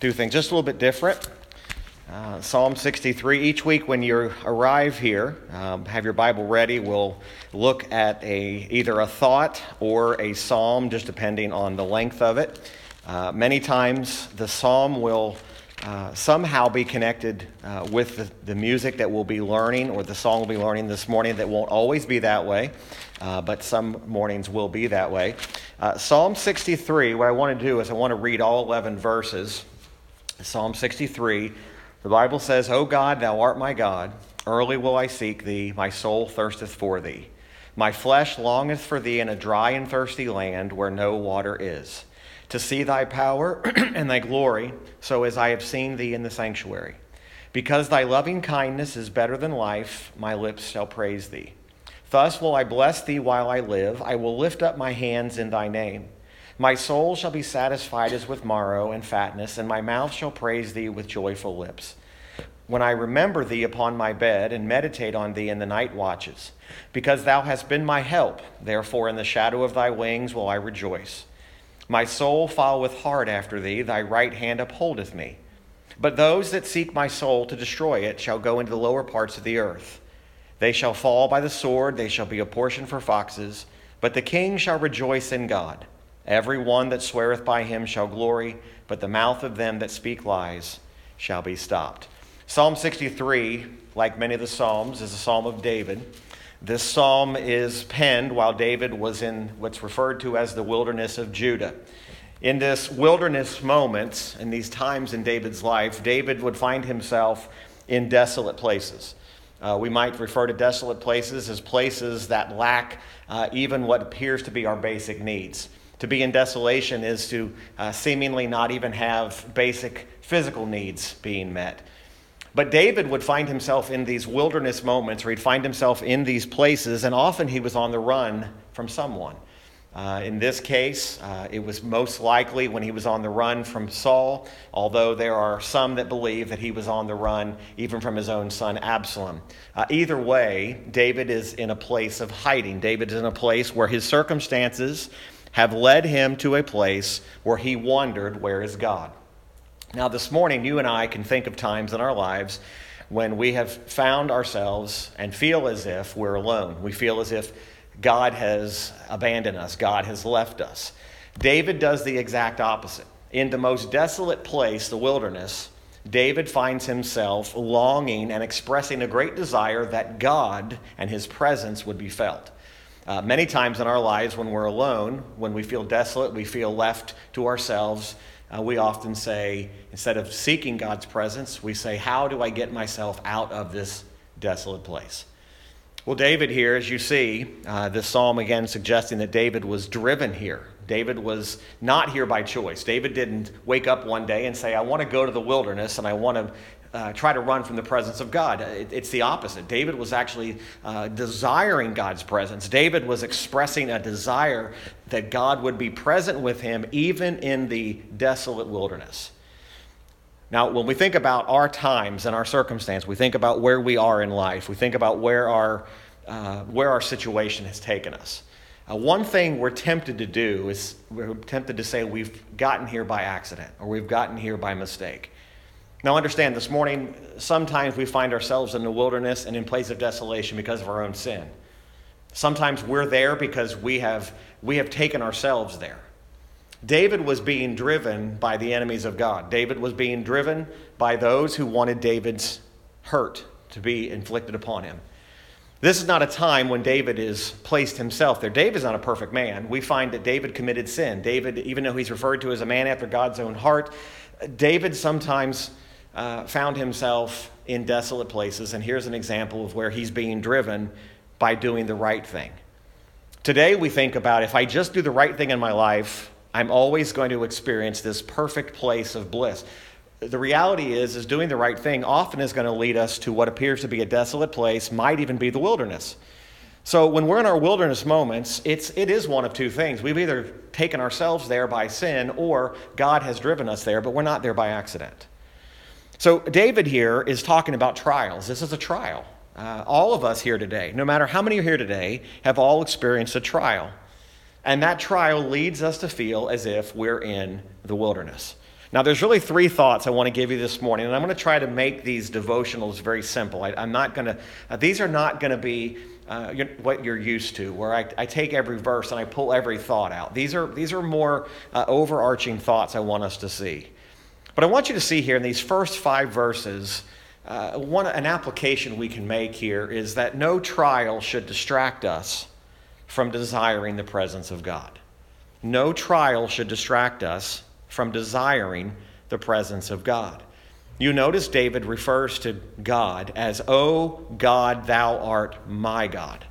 do things just a little bit different. Uh, Psalm 63. Each week when you arrive here, um, have your Bible ready. We'll look at a either a thought or a psalm, just depending on the length of it. Uh, many times the psalm will uh, somehow be connected uh, with the, the, music that we'll be learning or the song we'll be learning this morning. That won't always be that way, uh, but some mornings will be that way. Uh, psalm 63, what I want to do is I want to read all 11 verses. Psalm 63 the Bible says, O God, thou art my God. Early will I seek thee. My soul thirsteth for thee. My flesh longeth for thee in a dry and thirsty land where no water is, to see thy power and thy glory, so as I have seen thee in the sanctuary. Because thy loving kindness is better than life, my lips shall praise thee. Thus will I bless thee while I live. I will lift up my hands in thy name. My soul shall be satisfied as with marrow and fatness, and my mouth shall praise thee with joyful lips. When I remember thee upon my bed and meditate on thee in the night watches, because thou hast been my help, therefore in the shadow of thy wings will I rejoice. My soul followeth hard after thee, thy right hand upholdeth me. But those that seek my soul to destroy it shall go into the lower parts of the earth. They shall fall by the sword, they shall be a portion for foxes, but the king shall rejoice in God. Every one that sweareth by him shall glory, but the mouth of them that speak lies shall be stopped. Psalm 63, like many of the Psalms, is a psalm of David. This psalm is penned while David was in what's referred to as the wilderness of Judah. In this wilderness moments, in these times in David's life, David would find himself in desolate places. Uh, we might refer to desolate places as places that lack uh, even what appears to be our basic needs. To be in desolation is to uh, seemingly not even have basic physical needs being met. But David would find himself in these wilderness moments, or he'd find himself in these places, and often he was on the run from someone. Uh, in this case, uh, it was most likely when he was on the run from Saul, although there are some that believe that he was on the run even from his own son Absalom. Uh, either way, David is in a place of hiding. David is in a place where his circumstances have led him to a place where he wondered, Where is God? Now, this morning, you and I can think of times in our lives when we have found ourselves and feel as if we're alone. We feel as if God has abandoned us, God has left us. David does the exact opposite. In the most desolate place, the wilderness, David finds himself longing and expressing a great desire that God and his presence would be felt. Uh, many times in our lives, when we're alone, when we feel desolate, we feel left to ourselves, uh, we often say, instead of seeking God's presence, we say, How do I get myself out of this desolate place? Well, David here, as you see, uh, this psalm again suggesting that David was driven here. David was not here by choice. David didn't wake up one day and say, I want to go to the wilderness and I want to uh, try to run from the presence of God. It, it's the opposite. David was actually uh, desiring God's presence. David was expressing a desire that God would be present with him even in the desolate wilderness. Now, when we think about our times and our circumstance, we think about where we are in life, we think about where our, uh, where our situation has taken us. Uh, one thing we're tempted to do is we're tempted to say we've gotten here by accident or we've gotten here by mistake. Now, understand this morning, sometimes we find ourselves in the wilderness and in place of desolation because of our own sin. Sometimes we're there because we have, we have taken ourselves there. David was being driven by the enemies of God. David was being driven by those who wanted David's hurt to be inflicted upon him. This is not a time when David is placed himself there. David is not a perfect man. We find that David committed sin. David, even though he's referred to as a man after God's own heart, David sometimes uh, found himself in desolate places, and here's an example of where he's being driven by doing the right thing. Today, we think about if I just do the right thing in my life, I'm always going to experience this perfect place of bliss. The reality is, is doing the right thing often is going to lead us to what appears to be a desolate place, might even be the wilderness. So when we're in our wilderness moments, it's, it is one of two things. We've either taken ourselves there by sin or God has driven us there, but we're not there by accident. So, David here is talking about trials. This is a trial. Uh, all of us here today, no matter how many are here today, have all experienced a trial. And that trial leads us to feel as if we're in the wilderness. Now, there's really three thoughts I want to give you this morning, and I'm going to try to make these devotionals very simple. I, am not going to, uh, these are not going to be uh, what you're used to, where I, I, take every verse and I pull every thought out. These are, these are more uh, overarching thoughts I want us to see. But I want you to see here in these first five verses, uh, one, an application we can make here is that no trial should distract us from desiring the presence of God. No trial should distract us from desiring the presence of God. You notice David refers to God as, O God, thou art my God.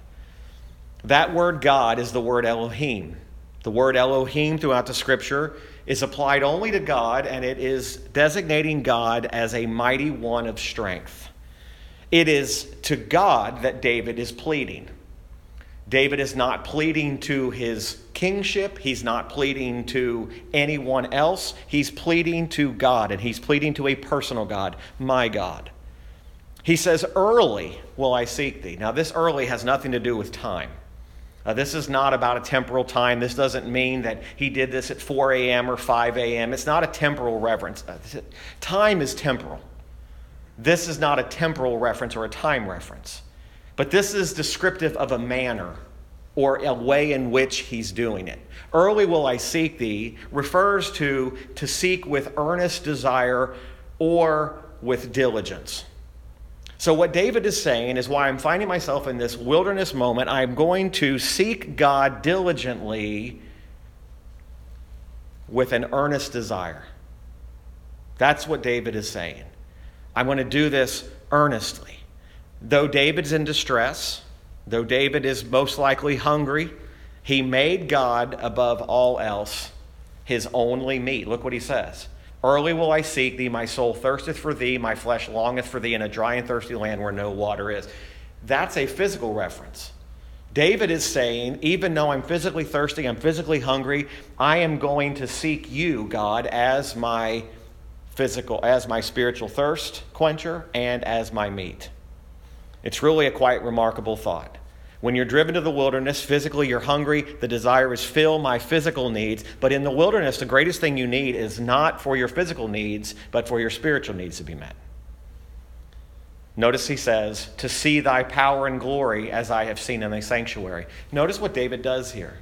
That word God is the word Elohim. The word Elohim throughout the scripture is applied only to God, and it is designating God as a mighty one of strength. It is to God that David is pleading. David is not pleading to his kingship. He's not pleading to anyone else. He's pleading to God, and he's pleading to a personal God, my God. He says, Early will I seek thee. Now, this early has nothing to do with time. Uh, this is not about a temporal time. This doesn't mean that he did this at 4 a.m. or 5 a.m. It's not a temporal reference. Uh, time is temporal. This is not a temporal reference or a time reference. But this is descriptive of a manner or a way in which he's doing it. Early will I seek thee refers to to seek with earnest desire or with diligence. So, what David is saying is why I'm finding myself in this wilderness moment, I'm going to seek God diligently with an earnest desire. That's what David is saying. I'm going to do this earnestly. Though David's in distress, though David is most likely hungry, he made God above all else his only meat. Look what he says. Early will I seek thee, my soul thirsteth for thee, my flesh longeth for thee in a dry and thirsty land where no water is. That's a physical reference. David is saying, even though I'm physically thirsty, I'm physically hungry, I am going to seek you, God, as my physical, as my spiritual thirst quencher and as my meat. It's really a quite remarkable thought. When you're driven to the wilderness, physically you're hungry, the desire is fill my physical needs. But in the wilderness, the greatest thing you need is not for your physical needs, but for your spiritual needs to be met. Notice he says, To see thy power and glory as I have seen in thy sanctuary. Notice what David does here.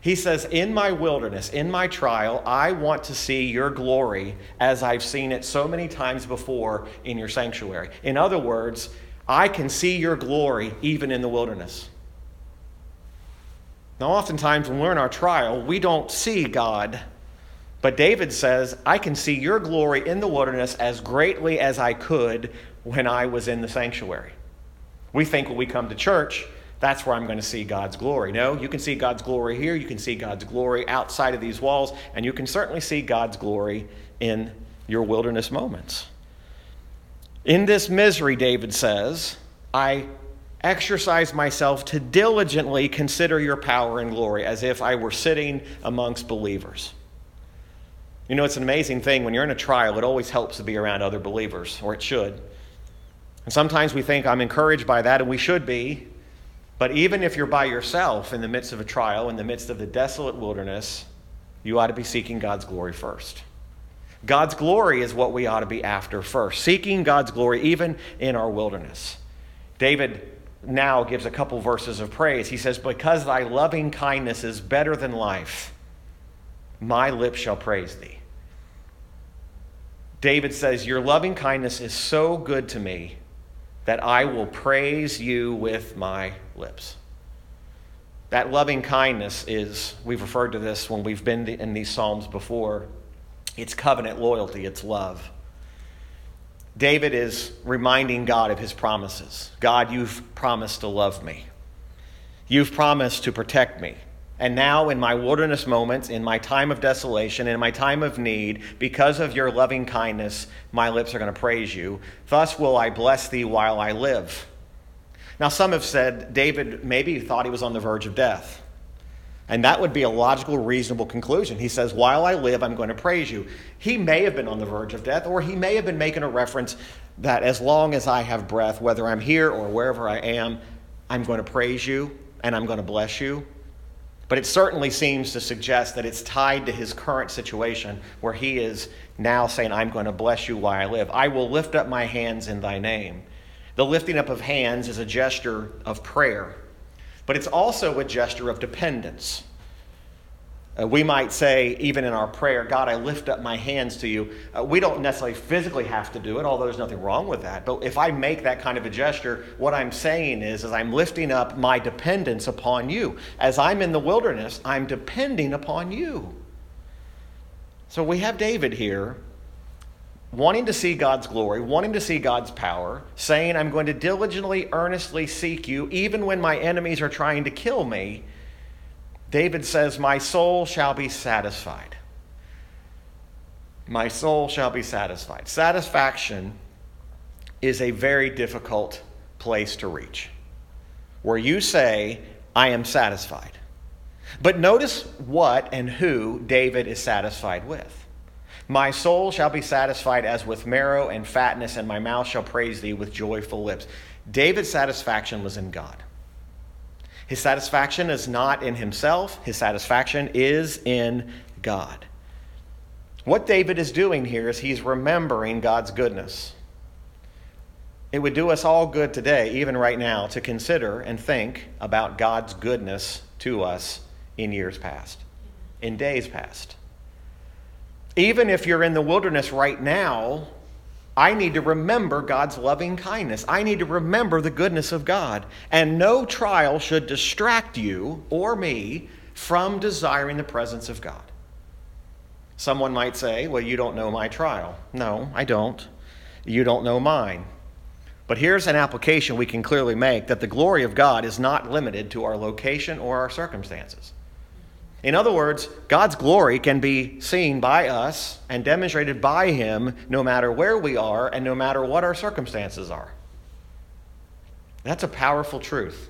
He says, In my wilderness, in my trial, I want to see your glory as I've seen it so many times before in your sanctuary. In other words, I can see your glory even in the wilderness. Now, oftentimes when we're in our trial, we don't see God. But David says, I can see your glory in the wilderness as greatly as I could when I was in the sanctuary. We think when we come to church, that's where I'm going to see God's glory. No, you can see God's glory here, you can see God's glory outside of these walls, and you can certainly see God's glory in your wilderness moments. In this misery, David says, I exercise myself to diligently consider your power and glory as if I were sitting amongst believers. You know, it's an amazing thing. When you're in a trial, it always helps to be around other believers, or it should. And sometimes we think, I'm encouraged by that, and we should be. But even if you're by yourself in the midst of a trial, in the midst of the desolate wilderness, you ought to be seeking God's glory first. God's glory is what we ought to be after first, seeking God's glory even in our wilderness. David now gives a couple verses of praise. He says, Because thy loving kindness is better than life, my lips shall praise thee. David says, Your loving kindness is so good to me that I will praise you with my lips. That loving kindness is, we've referred to this when we've been in these Psalms before, it's covenant loyalty, it's love. David is reminding God of his promises. God, you've promised to love me. You've promised to protect me. And now, in my wilderness moments, in my time of desolation, in my time of need, because of your loving kindness, my lips are going to praise you. Thus will I bless thee while I live. Now, some have said David maybe thought he was on the verge of death. And that would be a logical, reasonable conclusion. He says, While I live, I'm going to praise you. He may have been on the verge of death, or he may have been making a reference that as long as I have breath, whether I'm here or wherever I am, I'm going to praise you and I'm going to bless you. But it certainly seems to suggest that it's tied to his current situation where he is now saying, I'm going to bless you while I live. I will lift up my hands in thy name. The lifting up of hands is a gesture of prayer, but it's also a gesture of dependence. Uh, we might say, even in our prayer, God, I lift up my hands to you. Uh, we don't necessarily physically have to do it, although there's nothing wrong with that. But if I make that kind of a gesture, what I'm saying is, is I'm lifting up my dependence upon you. As I'm in the wilderness, I'm depending upon you. So we have David here wanting to see God's glory, wanting to see God's power, saying, I'm going to diligently, earnestly seek you, even when my enemies are trying to kill me. David says, My soul shall be satisfied. My soul shall be satisfied. Satisfaction is a very difficult place to reach, where you say, I am satisfied. But notice what and who David is satisfied with. My soul shall be satisfied as with marrow and fatness, and my mouth shall praise thee with joyful lips. David's satisfaction was in God. His satisfaction is not in himself, his satisfaction is in God. What David is doing here is he's remembering God's goodness. It would do us all good today, even right now, to consider and think about God's goodness to us in years past, in days past. Even if you're in the wilderness right now, I need to remember God's loving kindness. I need to remember the goodness of God. And no trial should distract you or me from desiring the presence of God. Someone might say, Well, you don't know my trial. No, I don't. You don't know mine. But here's an application we can clearly make that the glory of God is not limited to our location or our circumstances. In other words, God's glory can be seen by us and demonstrated by Him no matter where we are and no matter what our circumstances are. That's a powerful truth.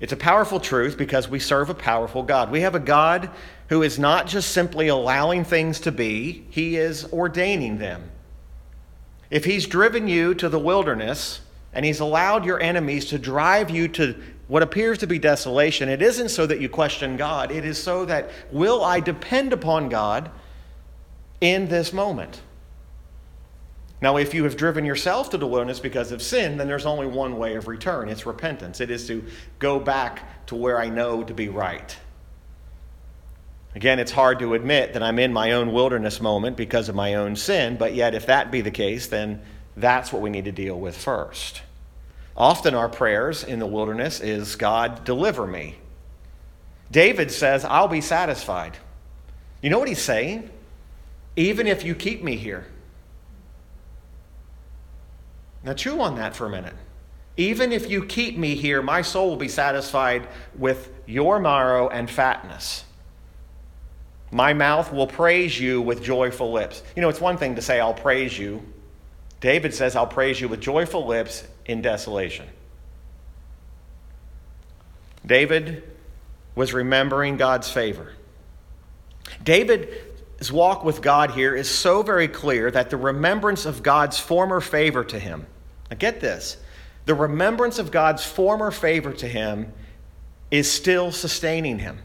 It's a powerful truth because we serve a powerful God. We have a God who is not just simply allowing things to be, He is ordaining them. If He's driven you to the wilderness and He's allowed your enemies to drive you to what appears to be desolation, it isn't so that you question God. It is so that will I depend upon God in this moment? Now, if you have driven yourself to the wilderness because of sin, then there's only one way of return it's repentance. It is to go back to where I know to be right. Again, it's hard to admit that I'm in my own wilderness moment because of my own sin, but yet, if that be the case, then that's what we need to deal with first. Often our prayers in the wilderness is, God, deliver me. David says, I'll be satisfied. You know what he's saying? Even if you keep me here. Now, chew on that for a minute. Even if you keep me here, my soul will be satisfied with your marrow and fatness. My mouth will praise you with joyful lips. You know, it's one thing to say, I'll praise you. David says, I'll praise you with joyful lips in desolation. David was remembering God's favor. David's walk with God here is so very clear that the remembrance of God's former favor to him, now get this, the remembrance of God's former favor to him is still sustaining him.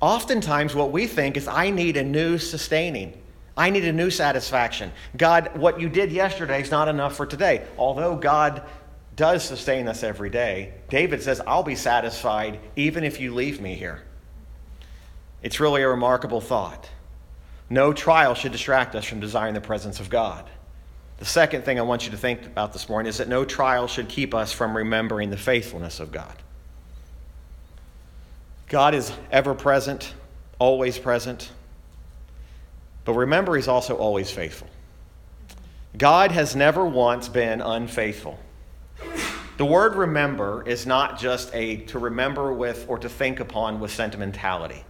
Oftentimes, what we think is, I need a new sustaining. I need a new satisfaction. God, what you did yesterday is not enough for today. Although God does sustain us every day, David says, I'll be satisfied even if you leave me here. It's really a remarkable thought. No trial should distract us from desiring the presence of God. The second thing I want you to think about this morning is that no trial should keep us from remembering the faithfulness of God. God is ever present, always present. But remember, He's also always faithful. God has never once been unfaithful. The word remember is not just a to remember with or to think upon with sentimentality.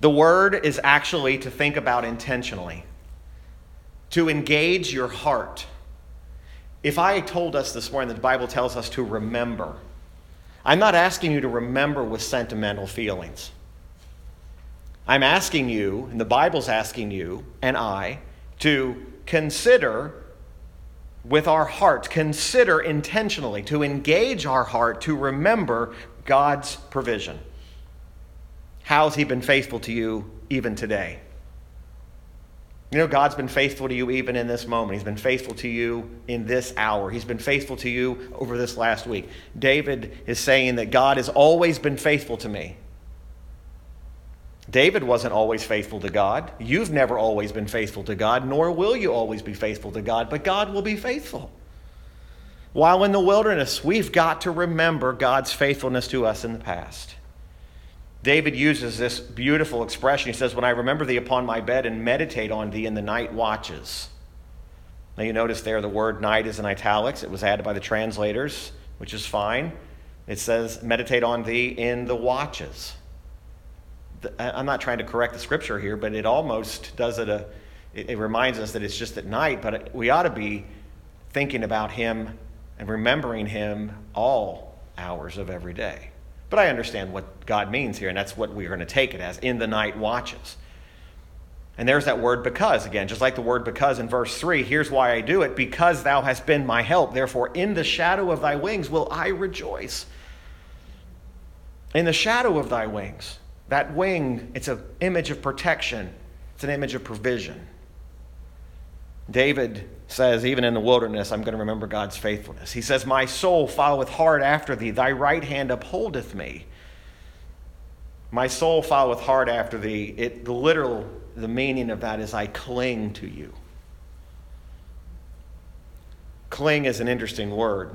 The word is actually to think about intentionally, to engage your heart. If I told us this morning that the Bible tells us to remember, I'm not asking you to remember with sentimental feelings. I'm asking you, and the Bible's asking you and I, to consider with our heart, consider intentionally, to engage our heart, to remember God's provision. How's He been faithful to you even today? You know, God's been faithful to you even in this moment. He's been faithful to you in this hour. He's been faithful to you over this last week. David is saying that God has always been faithful to me. David wasn't always faithful to God. You've never always been faithful to God, nor will you always be faithful to God, but God will be faithful. While in the wilderness, we've got to remember God's faithfulness to us in the past. David uses this beautiful expression. He says, When I remember thee upon my bed and meditate on thee in the night watches. Now, you notice there the word night is in italics. It was added by the translators, which is fine. It says, Meditate on thee in the watches. I'm not trying to correct the scripture here, but it almost does it a. It reminds us that it's just at night, but we ought to be thinking about him and remembering him all hours of every day. But I understand what God means here, and that's what we're going to take it as in the night watches. And there's that word because again, just like the word because in verse 3. Here's why I do it because thou hast been my help. Therefore, in the shadow of thy wings will I rejoice. In the shadow of thy wings. That wing, it's an image of protection, it's an image of provision. David says, even in the wilderness, I'm going to remember God's faithfulness. He says, My soul followeth hard after thee, thy right hand upholdeth me. My soul followeth hard after thee. It, the literal, the meaning of that is I cling to you. Cling is an interesting word.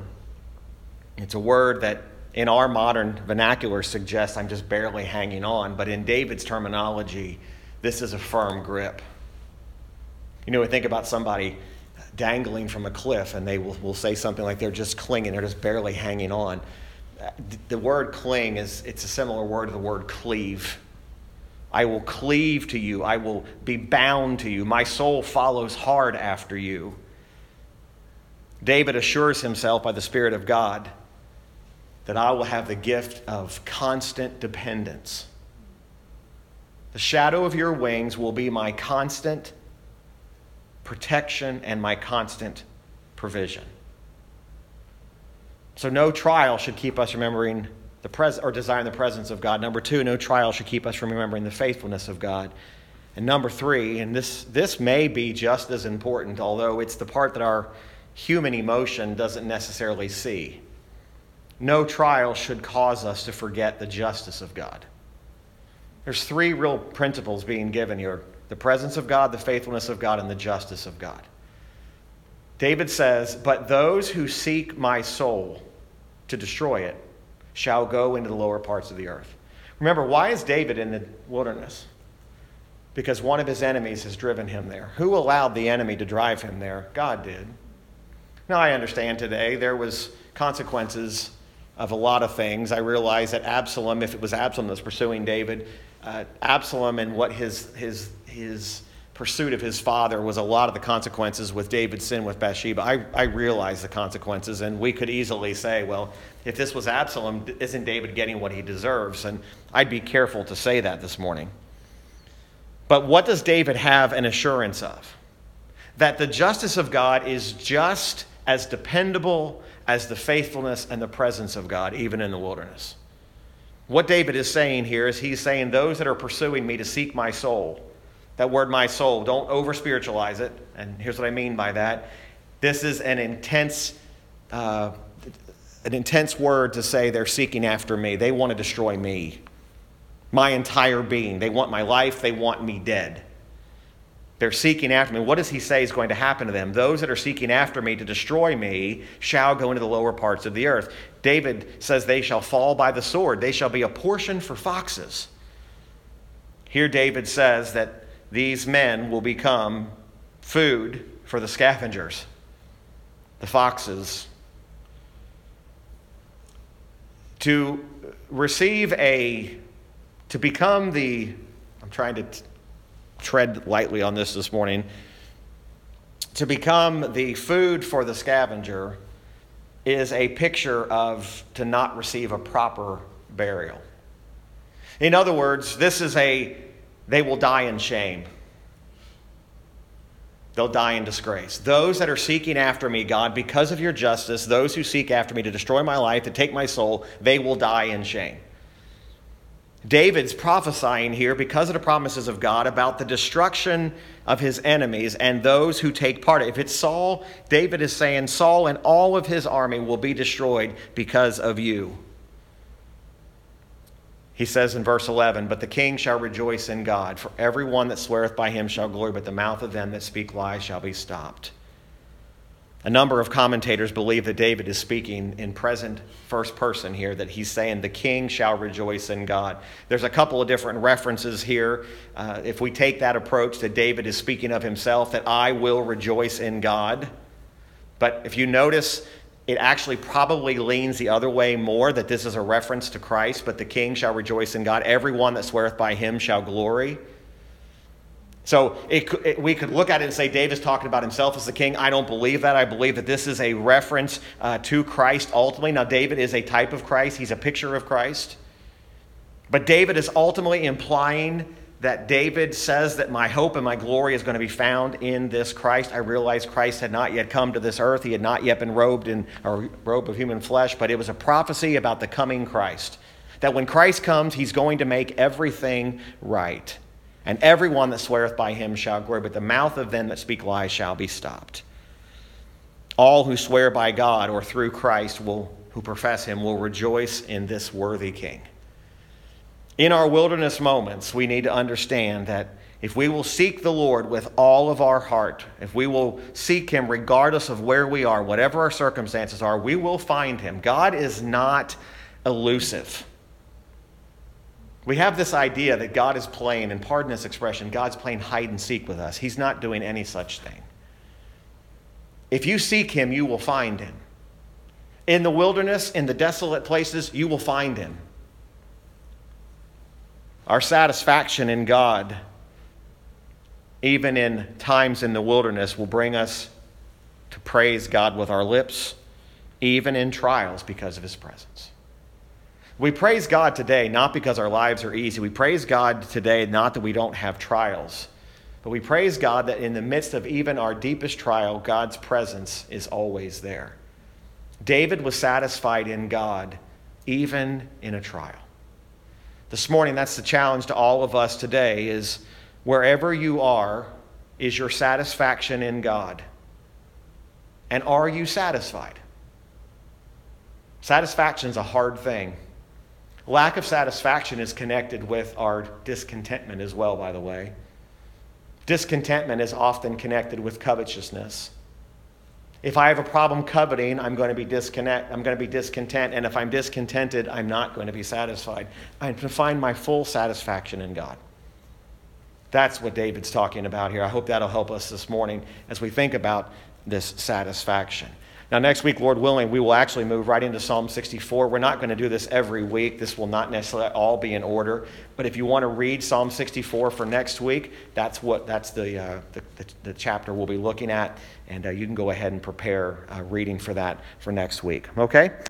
It's a word that in our modern vernacular suggests I'm just barely hanging on, but in David's terminology, this is a firm grip. You know, we think about somebody dangling from a cliff and they will, will say something like they're just clinging, they're just barely hanging on. The word cling is it's a similar word to the word cleave. I will cleave to you. I will be bound to you. My soul follows hard after you. David assures himself by the Spirit of God that I will have the gift of constant dependence. The shadow of your wings will be my constant protection, and my constant provision. So, no trial should keep us remembering the pres- or desiring the presence of God. Number two, no trial should keep us from remembering the faithfulness of God. And number three, and this, this may be just as important, although it's the part that our human emotion doesn't necessarily see. No trial should cause us to forget the justice of God. There's three real principles being given here the presence of God, the faithfulness of God, and the justice of God. David says, But those who seek my soul to destroy it shall go into the lower parts of the earth. Remember, why is David in the wilderness? Because one of his enemies has driven him there. Who allowed the enemy to drive him there? God did. Now, I understand today there was consequences of a lot of things. I realize that Absalom, if it was Absalom that was pursuing David, uh, Absalom and what his, his, his pursuit of his father was a lot of the consequences with David's sin with Bathsheba. I, I realize the consequences, and we could easily say, well, if this was Absalom, isn't David getting what he deserves? And I'd be careful to say that this morning. But what does David have an assurance of? That the justice of God is just as dependable as the faithfulness and the presence of God, even in the wilderness. What David is saying here is he's saying, Those that are pursuing me to seek my soul, that word my soul, don't over spiritualize it. And here's what I mean by that this is an intense. Uh, an intense word to say they're seeking after me. They want to destroy me, my entire being. They want my life. They want me dead. They're seeking after me. What does he say is going to happen to them? Those that are seeking after me to destroy me shall go into the lower parts of the earth. David says, They shall fall by the sword, they shall be a portion for foxes. Here, David says that these men will become food for the scavengers, the foxes. To receive a, to become the, I'm trying to tread lightly on this this morning. To become the food for the scavenger is a picture of to not receive a proper burial. In other words, this is a they will die in shame. they'll die in disgrace. Those that are seeking after me, God, because of your justice, those who seek after me to destroy my life, to take my soul, they will die in shame. David's prophesying here because of the promises of God about the destruction of his enemies and those who take part. If it's Saul, David is saying Saul and all of his army will be destroyed because of you. He says in verse 11, But the king shall rejoice in God, for every one that sweareth by him shall glory, but the mouth of them that speak lies shall be stopped. A number of commentators believe that David is speaking in present first person here, that he's saying, The king shall rejoice in God. There's a couple of different references here. Uh, if we take that approach, that David is speaking of himself, that I will rejoice in God. But if you notice, it actually probably leans the other way more that this is a reference to Christ, but the king shall rejoice in God. Everyone that sweareth by him shall glory. So it, it, we could look at it and say David is talking about himself as the king. I don't believe that. I believe that this is a reference uh, to Christ ultimately. Now, David is a type of Christ, he's a picture of Christ. But David is ultimately implying that David says that my hope and my glory is going to be found in this Christ. I realize Christ had not yet come to this earth. He had not yet been robed in a robe of human flesh, but it was a prophecy about the coming Christ. That when Christ comes, he's going to make everything right. And everyone that sweareth by him shall glory, but the mouth of them that speak lies shall be stopped. All who swear by God or through Christ will, who profess him will rejoice in this worthy king. In our wilderness moments, we need to understand that if we will seek the Lord with all of our heart, if we will seek Him regardless of where we are, whatever our circumstances are, we will find Him. God is not elusive. We have this idea that God is playing, and pardon this expression, God's playing hide and seek with us. He's not doing any such thing. If you seek Him, you will find Him. In the wilderness, in the desolate places, you will find Him. Our satisfaction in God, even in times in the wilderness, will bring us to praise God with our lips, even in trials because of His presence. We praise God today not because our lives are easy. We praise God today not that we don't have trials, but we praise God that in the midst of even our deepest trial, God's presence is always there. David was satisfied in God even in a trial. This morning, that's the challenge to all of us today is wherever you are, is your satisfaction in God? And are you satisfied? Satisfaction is a hard thing. Lack of satisfaction is connected with our discontentment as well, by the way. Discontentment is often connected with covetousness. If I have a problem coveting, I'm going to be disconnect, I'm going to be discontent, and if I'm discontented, I'm not going to be satisfied. I'm to find my full satisfaction in God. That's what David's talking about here. I hope that'll help us this morning as we think about this satisfaction. Now, next week, Lord willing, we will actually move right into Psalm 64. We're not going to do this every week. This will not necessarily all be in order. But if you want to read Psalm 64 for next week, that's what that's the, uh, the, the, the, chapter we'll be looking at. And uh, you can go ahead and prepare uh, reading for that for next week. Okay?